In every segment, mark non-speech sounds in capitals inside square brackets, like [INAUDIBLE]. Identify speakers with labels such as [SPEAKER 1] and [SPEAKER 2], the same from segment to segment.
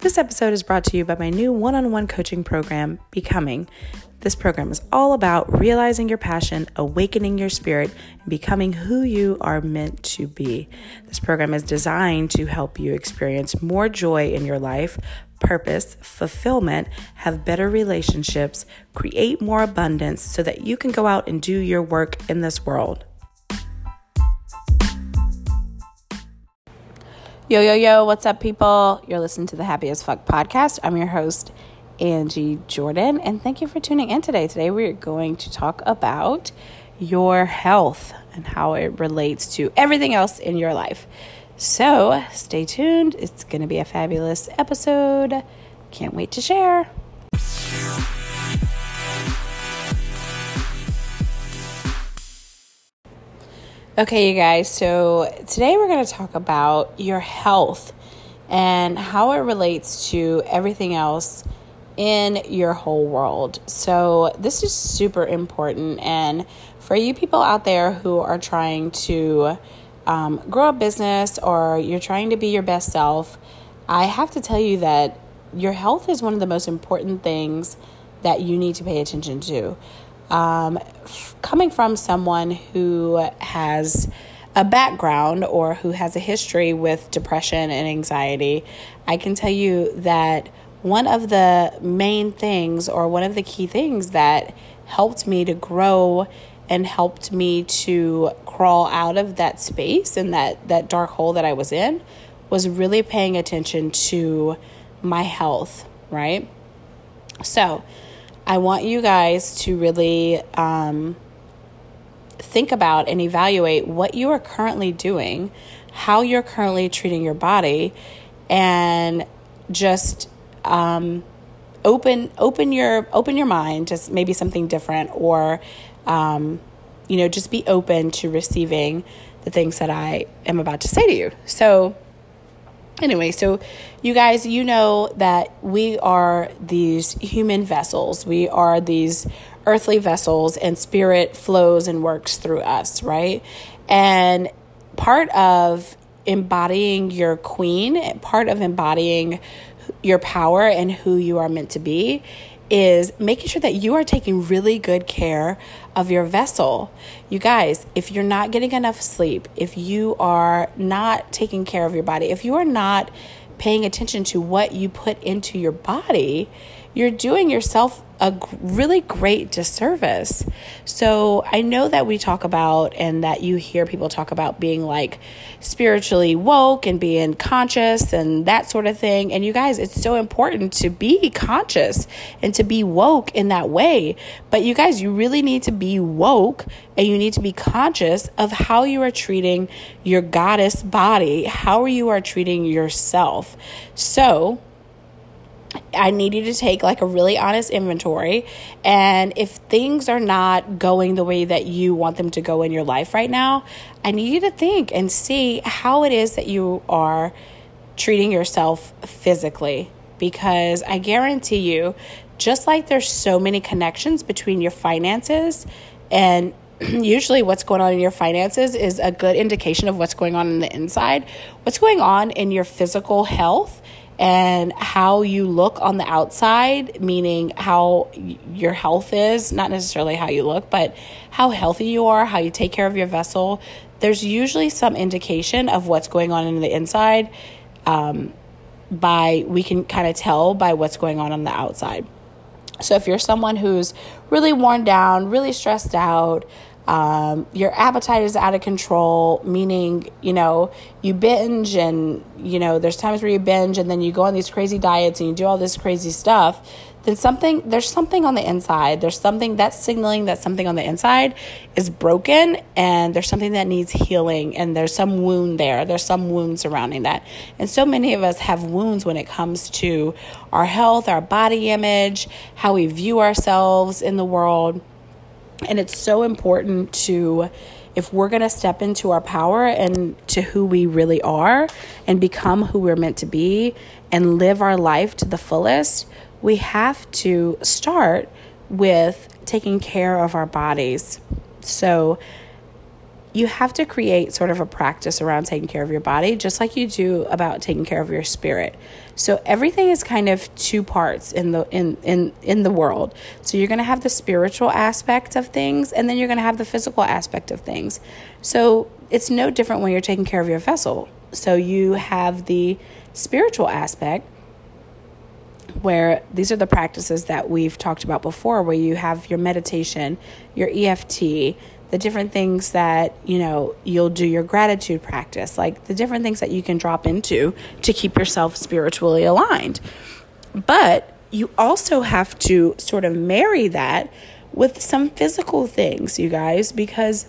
[SPEAKER 1] This episode is brought to you by my new one on one coaching program, Becoming. This program is all about realizing your passion, awakening your spirit, and becoming who you are meant to be. This program is designed to help you experience more joy in your life, purpose, fulfillment, have better relationships, create more abundance so that you can go out and do your work in this world. Yo, yo, yo, what's up, people? You're listening to the Happy as Fuck podcast. I'm your host, Angie Jordan, and thank you for tuning in today. Today, we're going to talk about your health and how it relates to everything else in your life. So, stay tuned. It's going to be a fabulous episode. Can't wait to share. Okay, you guys, so today we're going to talk about your health and how it relates to everything else in your whole world. So, this is super important. And for you people out there who are trying to um, grow a business or you're trying to be your best self, I have to tell you that your health is one of the most important things that you need to pay attention to um, coming from someone who has a background or who has a history with depression and anxiety, I can tell you that one of the main things or one of the key things that helped me to grow and helped me to crawl out of that space and that, that dark hole that I was in was really paying attention to my health, right? So, I want you guys to really um, think about and evaluate what you are currently doing, how you're currently treating your body, and just um, open open your open your mind to maybe something different, or um, you know, just be open to receiving the things that I am about to say to you. So Anyway, so you guys, you know that we are these human vessels. We are these earthly vessels, and spirit flows and works through us, right? And part of embodying your queen, part of embodying your power and who you are meant to be is making sure that you are taking really good care of your vessel. You guys, if you're not getting enough sleep, if you are not taking care of your body, if you are not paying attention to what you put into your body, you're doing yourself a really great disservice. So I know that we talk about and that you hear people talk about being like spiritually woke and being conscious and that sort of thing. And you guys, it's so important to be conscious and to be woke in that way. But you guys, you really need to be woke and you need to be conscious of how you are treating your goddess body, how you are treating yourself. So, I need you to take like a really honest inventory. And if things are not going the way that you want them to go in your life right now, I need you to think and see how it is that you are treating yourself physically. Because I guarantee you, just like there's so many connections between your finances and [CLEARS THROAT] usually what's going on in your finances is a good indication of what's going on in the inside. What's going on in your physical health and how you look on the outside, meaning how your health is, not necessarily how you look, but how healthy you are, how you take care of your vessel, there's usually some indication of what's going on in the inside. Um, by we can kind of tell by what's going on on the outside. So if you're someone who's really worn down, really stressed out, um, your appetite is out of control, meaning, you know, you binge and, you know, there's times where you binge and then you go on these crazy diets and you do all this crazy stuff, then something, there's something on the inside. There's something that's signaling that something on the inside is broken and there's something that needs healing and there's some wound there. There's some wound surrounding that. And so many of us have wounds when it comes to our health, our body image, how we view ourselves in the world. And it's so important to, if we're going to step into our power and to who we really are and become who we're meant to be and live our life to the fullest, we have to start with taking care of our bodies. So, you have to create sort of a practice around taking care of your body, just like you do about taking care of your spirit. So everything is kind of two parts in the in in in the world. So you're going to have the spiritual aspect of things and then you're going to have the physical aspect of things. So it's no different when you're taking care of your vessel. So you have the spiritual aspect where these are the practices that we've talked about before where you have your meditation, your EFT, the different things that you know you'll do your gratitude practice like the different things that you can drop into to keep yourself spiritually aligned. But you also have to sort of marry that with some physical things you guys because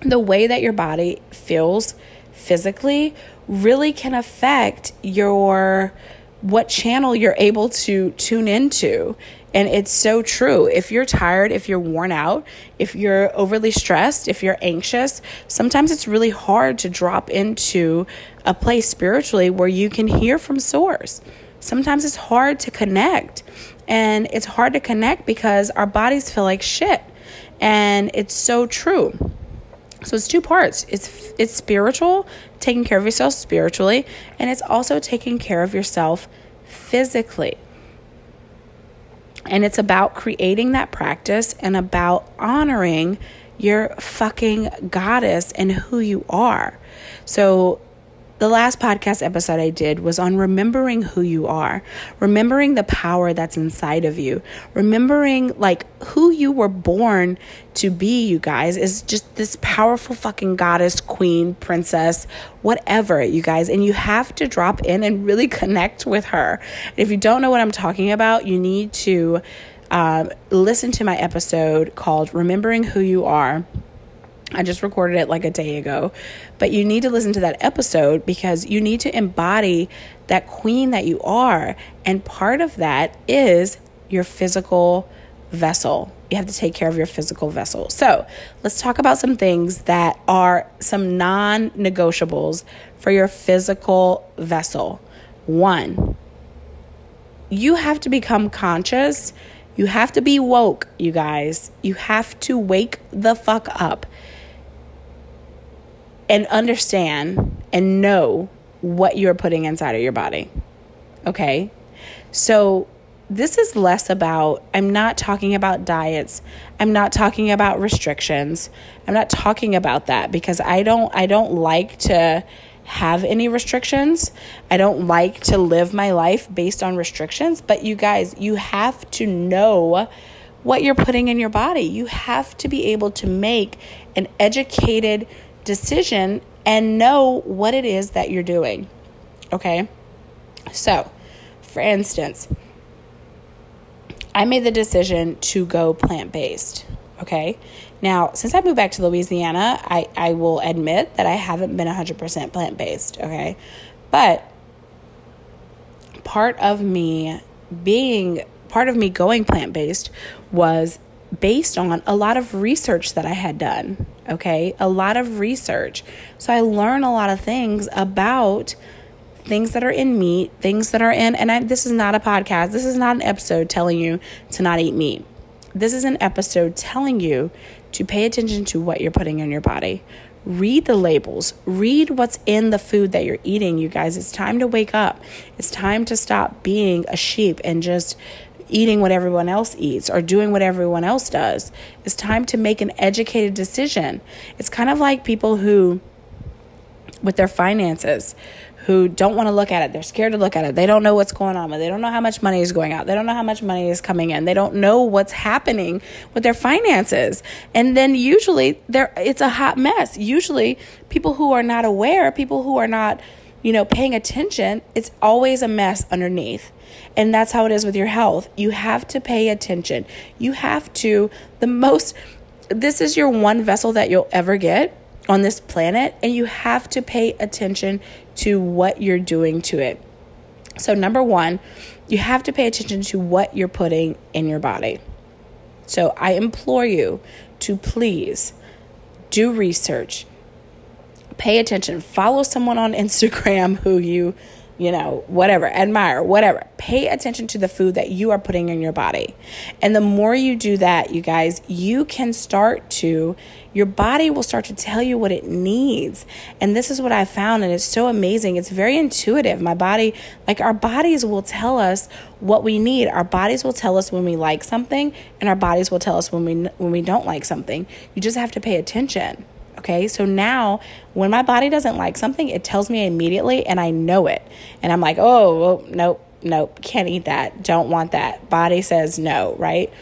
[SPEAKER 1] the way that your body feels physically really can affect your what channel you're able to tune into and it's so true. If you're tired, if you're worn out, if you're overly stressed, if you're anxious, sometimes it's really hard to drop into a place spiritually where you can hear from source. Sometimes it's hard to connect. And it's hard to connect because our bodies feel like shit. And it's so true. So it's two parts. It's it's spiritual, taking care of yourself spiritually, and it's also taking care of yourself physically. And it's about creating that practice and about honoring your fucking goddess and who you are. So the last podcast episode I did was on remembering who you are, remembering the power that's inside of you, remembering like who you were born to be, you guys, is just this powerful fucking goddess, queen, princess, whatever, you guys. And you have to drop in and really [LAUGHS] connect with her. If you don't know what I'm talking about, you need to um, listen to my episode called Remembering Who You Are I just recorded it like a day ago. But you need to listen to that episode because you need to embody that queen that you are. And part of that is your physical vessel. You have to take care of your physical vessel. So let's talk about some things that are some non negotiables for your physical vessel. One, you have to become conscious. You have to be woke, you guys. You have to wake the fuck up and understand and know what you're putting inside of your body. Okay? So, this is less about, I'm not talking about diets. I'm not talking about restrictions. I'm not talking about that because I don't I don't like to have any restrictions. I don't like to live my life based on restrictions, but you guys, you have to know what you're putting in your body. You have to be able to make an educated decision and know what it is that you're doing. Okay? So, for instance, I made the decision to go plant based. Okay. Now, since I moved back to Louisiana, I, I will admit that I haven't been 100% plant based. Okay. But part of me being, part of me going plant based was based on a lot of research that I had done. Okay, a lot of research. So I learn a lot of things about things that are in meat, things that are in, and I, this is not a podcast, this is not an episode telling you to not eat meat. This is an episode telling you to pay attention to what you're putting in your body. Read the labels. Read what's in the food that you're eating, you guys. It's time to wake up. It's time to stop being a sheep and just eating what everyone else eats or doing what everyone else does. It's time to make an educated decision. It's kind of like people who, with their finances, who don't want to look at it. They're scared to look at it. They don't know what's going on. They don't know how much money is going out. They don't know how much money is coming in. They don't know what's happening with their finances. And then usually there it's a hot mess. Usually people who are not aware, people who are not, you know, paying attention, it's always a mess underneath. And that's how it is with your health. You have to pay attention. You have to, the most, this is your one vessel that you'll ever get on this planet, and you have to pay attention to what you're doing to it. So, number one, you have to pay attention to what you're putting in your body. So, I implore you to please do research, pay attention, follow someone on Instagram [LAUGHS] who you you know, whatever, admire, whatever. Pay attention to the food that you are putting in your body. And the more you do that, you guys, you can start to, your body will start to tell you what it needs. And this is what I found, and it's so amazing. It's very intuitive. My body, like our bodies will tell us what we need. Our bodies will tell us when we like something, and our bodies will tell us when we when we don't like something. You just have to pay attention. Okay, so now when my body doesn't like something, it tells me immediately and I know it. And I'm like, oh, nope, nope, can't eat that, don't want that. Body says no, right?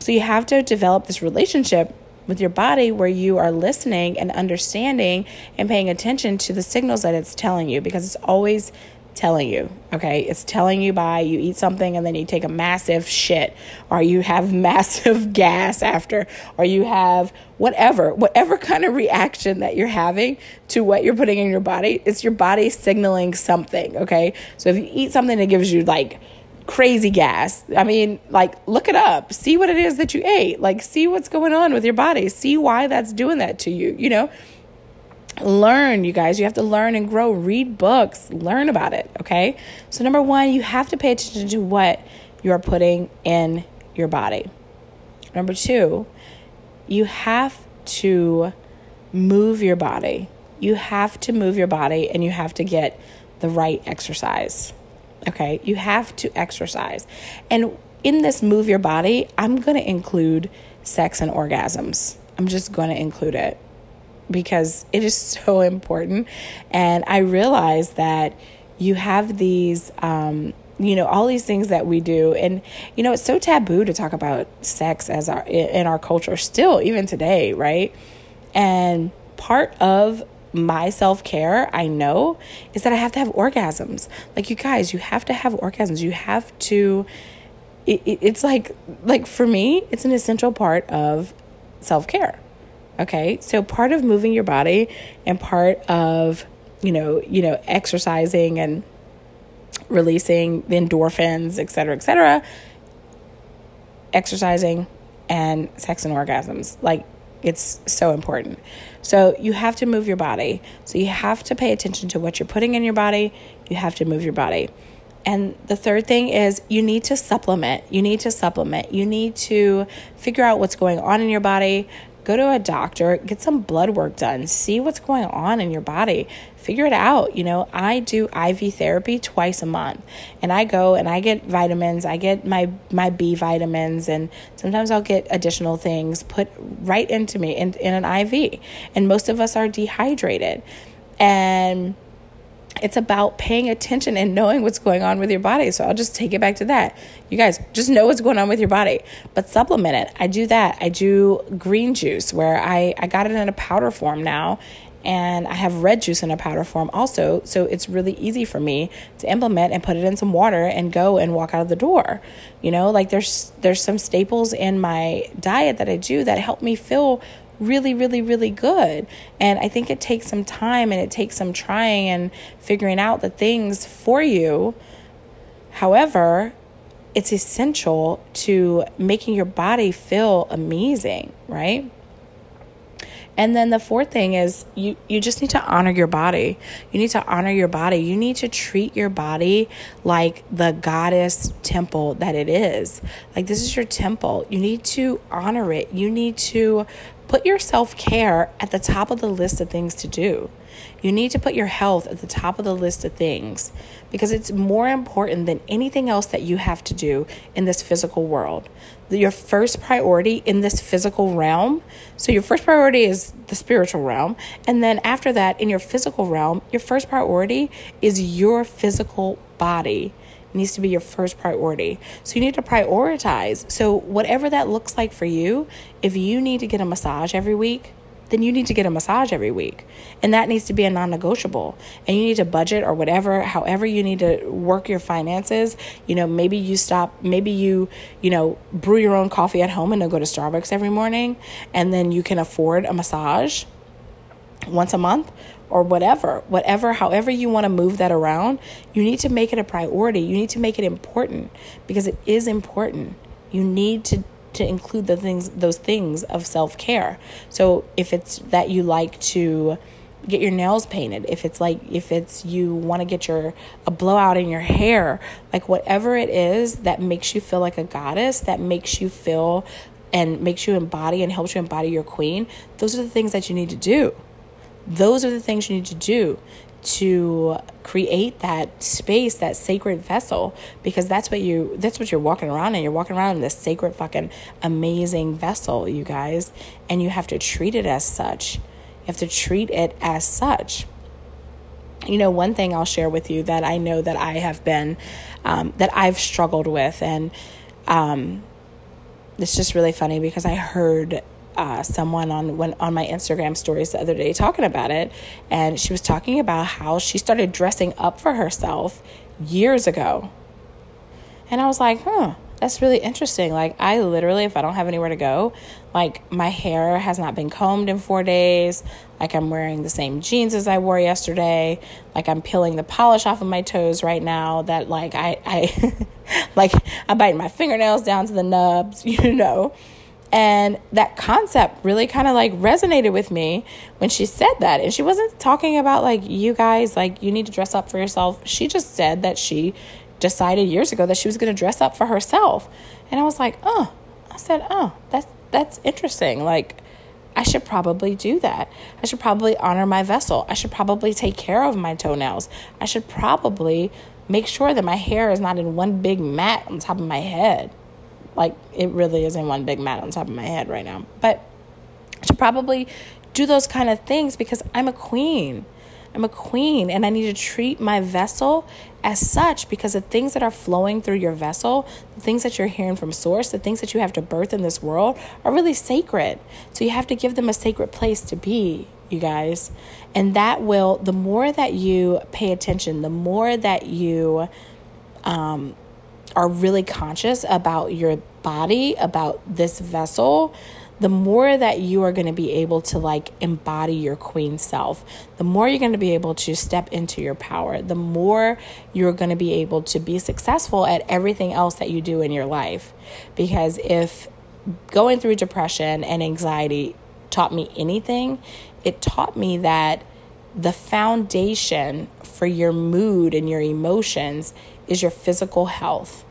[SPEAKER 1] So you have to develop this relationship with your body where you are listening and understanding and paying attention to the signals that it's telling you because it's always telling you, okay? It's telling you by you eat something and then you take a massive shit, or you have [LAUGHS] massive gas after, or you have whatever, whatever kind of reaction that you're having to what you're putting in your body, it's your body signaling something, okay? So if you eat something that gives you like crazy gas, I mean, like look it up, see what it is that you ate, like see what's going on with your body, see why that's doing that to you, you know? Learn, you guys. You have to learn and grow. Read books, learn about it, okay? So, number one, you have to pay attention to what you're putting in your body. Number two, you have to move your body. You have to move your body and you have to get the right exercise. Okay? You have to exercise. And in this move your body, I'm going to include sex and orgasms. I'm just going to include it because it is so important. And I realize that you have these, um, you know, all these things that we do, and you know, it's so taboo to talk about sex as our in our culture still, even today, right? And part of my self care, I know, is that I have to have orgasms. Like you guys, you have to have orgasms. You have to. It, it, it's like like for me, it's an essential part of self care Okay. So part of moving your body and part of, you know, you know, exercising and releasing the endorphins, et cetera, et cetera, exercising and sex and orgasms. Like it's so important. So you have to move your body. So you have to pay attention to what you're putting in your body. You have to move your body. And the third thing is you need to supplement. You need to supplement. You need to figure out what's going on in your body, go to a doctor, get some blood work done, see what's going on in your body, figure it out. You know, I do IV therapy twice a month, and I go and I get vitamins, I get my my B vitamins, and sometimes I'll get additional things put right into me in, in an IV. And most of us are dehydrated, and it's about paying attention and knowing what's going on with your body. So I'll just take it back to that. You guys just know what's going on with your body, but supplement it. I do that. I do green juice where I, I got it in a powder form now and I have red juice in a powder form also. So it's really easy for me to implement and put it in some water and go and walk out of the door. You know, like there's there's some staples in my diet that I do that help me feel really, really, really good. And I think it takes some time and it takes some trying and figuring out the things for you. However, it's essential to making your body feel amazing, right? And then the fourth thing is you you just need to honor your body. You need to honor your body. You need to treat your body like the goddess temple that it is. Like this is your temple. You need to honor it. You need to Put your self care at the top of the list of things to do. You need to put your health at the top of the list of things because it's more important than anything else that you have to do in this physical world. Your first priority in this physical realm, so your first priority is the spiritual realm, and then after that, in your physical realm, your first priority is your physical body needs to be your first priority. So you need to prioritize. So whatever that looks like for you, if you need to get a massage every week, then you need to get a massage every week. And that needs to be a non negotiable. And you need to budget or whatever, however you need to work your finances. You know, maybe you stop, maybe you, you know, brew your own coffee at home and then go to Starbucks every morning. And then you can afford a massage once a month or whatever, whatever, however you want to move that around, you need to make it a priority. You need to make it important because it is important. You need to to include the things those things of self-care. So if it's that you like to get your nails painted, if it's like if it's you want to get your a blowout in your hair, like whatever it is that makes you feel like a goddess, that makes you feel and makes you embody and helps you embody your queen, those are the things that you need to do. Those are the things you need to do to create that space, that sacred vessel, because that's what you that's what you're walking around in. You're walking around in this sacred fucking amazing vessel, you guys, and you have to treat it as such. You have to treat it as such. You know, one thing I'll share with you that I know that I have been um, that I've struggled with, and um, it's just really funny because I heard uh, someone on when on my Instagram stories the other day talking about it, and she was talking about how she started dressing up for herself years ago. And I was like, huh, that's really interesting. Like, I literally, if I don't have anywhere to go, like, my hair has not been combed in four days. Like, I'm wearing the same jeans as I wore yesterday. Like, I'm peeling the polish off of my toes right now. That, like, I, I, [LAUGHS] like, I bite my fingernails down to the nubs, [LAUGHS] you know. And that concept really kind of like resonated with me when she said that. And she wasn't talking about like, you guys, like, you need to dress up for yourself. She just said that she decided years ago that she was going to dress up for herself. And I was like, oh, I said, oh, that's, that's interesting. Like, I should probably do that. I should probably honor my vessel. I should probably take care of my toenails. I should probably make sure that my hair is not in one big mat on top of my head. Like it really is in one big mat on top of my head right now. But I should probably do those kind of things because I'm a queen. I'm a queen and I need to treat my vessel as such because the things that are flowing through your vessel, the things that you're hearing from source, the things that you have to birth in this world are really sacred. So you have to give them a sacred place to be, you guys. And that will, the more that you pay attention, the more that you um, are really conscious about your body, about this vessel, the more that you are going to be able to like embody your queen self, the more you're going to be able to step into your power, the more you're going to be able to be successful at everything else that you do in your life. Because if going through depression and anxiety taught me anything, it taught me that the foundation for your mood and your emotions is your physical health.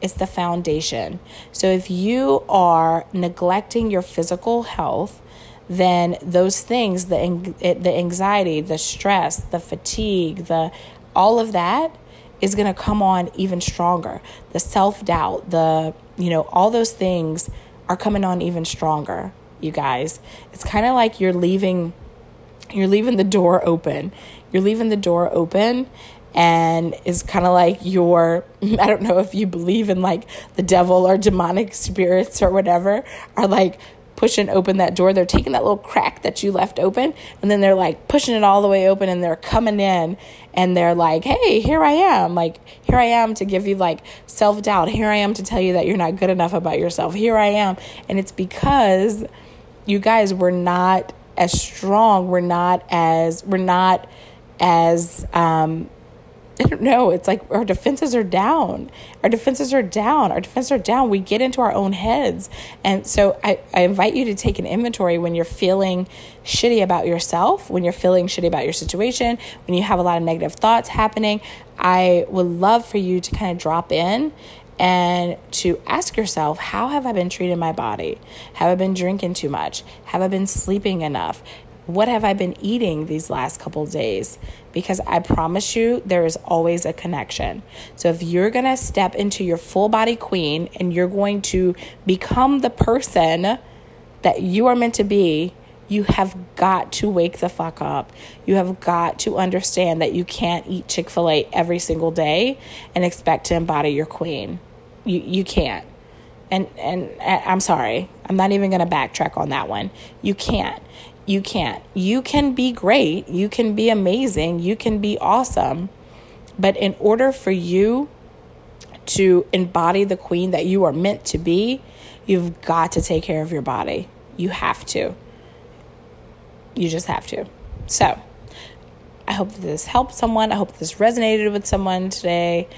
[SPEAKER 1] It's the foundation. So if you are neglecting your physical health, then those things, the the anxiety, the stress, the fatigue, the all of that is going to come on even stronger. The self-doubt, the you know, all those things are coming on even stronger, you guys. It's kind of like you're leaving you're leaving the door open. You're leaving the door open and is kind of like your [LAUGHS] I don't know if you believe in like the devil or demonic spirits or whatever are like pushing open that door. They're taking that little crack that you left open and then they're like pushing it all the way open and they're coming in and they're like, "Hey, here I am." Like, "Here I am to give you like self-doubt. Here I am to tell you that you're not good enough about yourself. Here I am." And it's because you guys were not as strong. We're not as we're not as um [LAUGHS] I don't know. It's like our defenses are down. Our defenses are down. Our defenses are down. We get into our own heads. And so I, I invite you to take an inventory when you're feeling shitty about yourself, when you're feeling shitty about your situation, when you have a lot of negative thoughts happening. I would love for you to kind of drop in and to ask yourself how have i been treating my body have i been drinking too much have i been sleeping enough what have I been eating these last couple days? Because I promise you, there is always a connection. So if you're to step into your full body queen and you're going to become the person that you are meant to be, you have got to wake the fuck up. You have got to understand that you can't eat Chick fil A every single day and expect to embody your queen. You, you can't. And, and I'm sorry, I'm not even going to backtrack on that one. You can't you can't. You can be great, you can be amazing, you can be awesome. But in order for you to embody the queen that you are meant to be, you've got to take care of your body. You have to. You just have to. So, I hope this helped someone. I hope this resonated with someone today.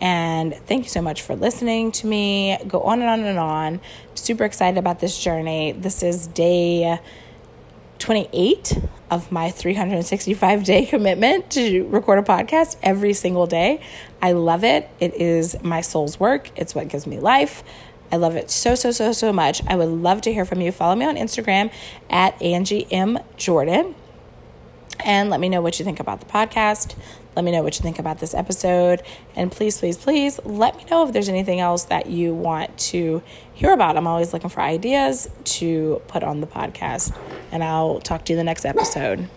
[SPEAKER 1] And thank you so much for listening to me. Go on and on and on. super excited about this journey. This is day 28 of my 365 day commitment to record a podcast every single day. I love it. It is my soul's work, it's what gives me life. I love it so, so, so, so much. I would love to hear from you. Follow me on Instagram at Angie M. Jordan and let me know what you think about the podcast. Let me know what you think about this episode. And please, please, please let me know if there's anything else that you want to hear about. I'm always looking for ideas to put on the podcast. And I'll talk to you in the next episode.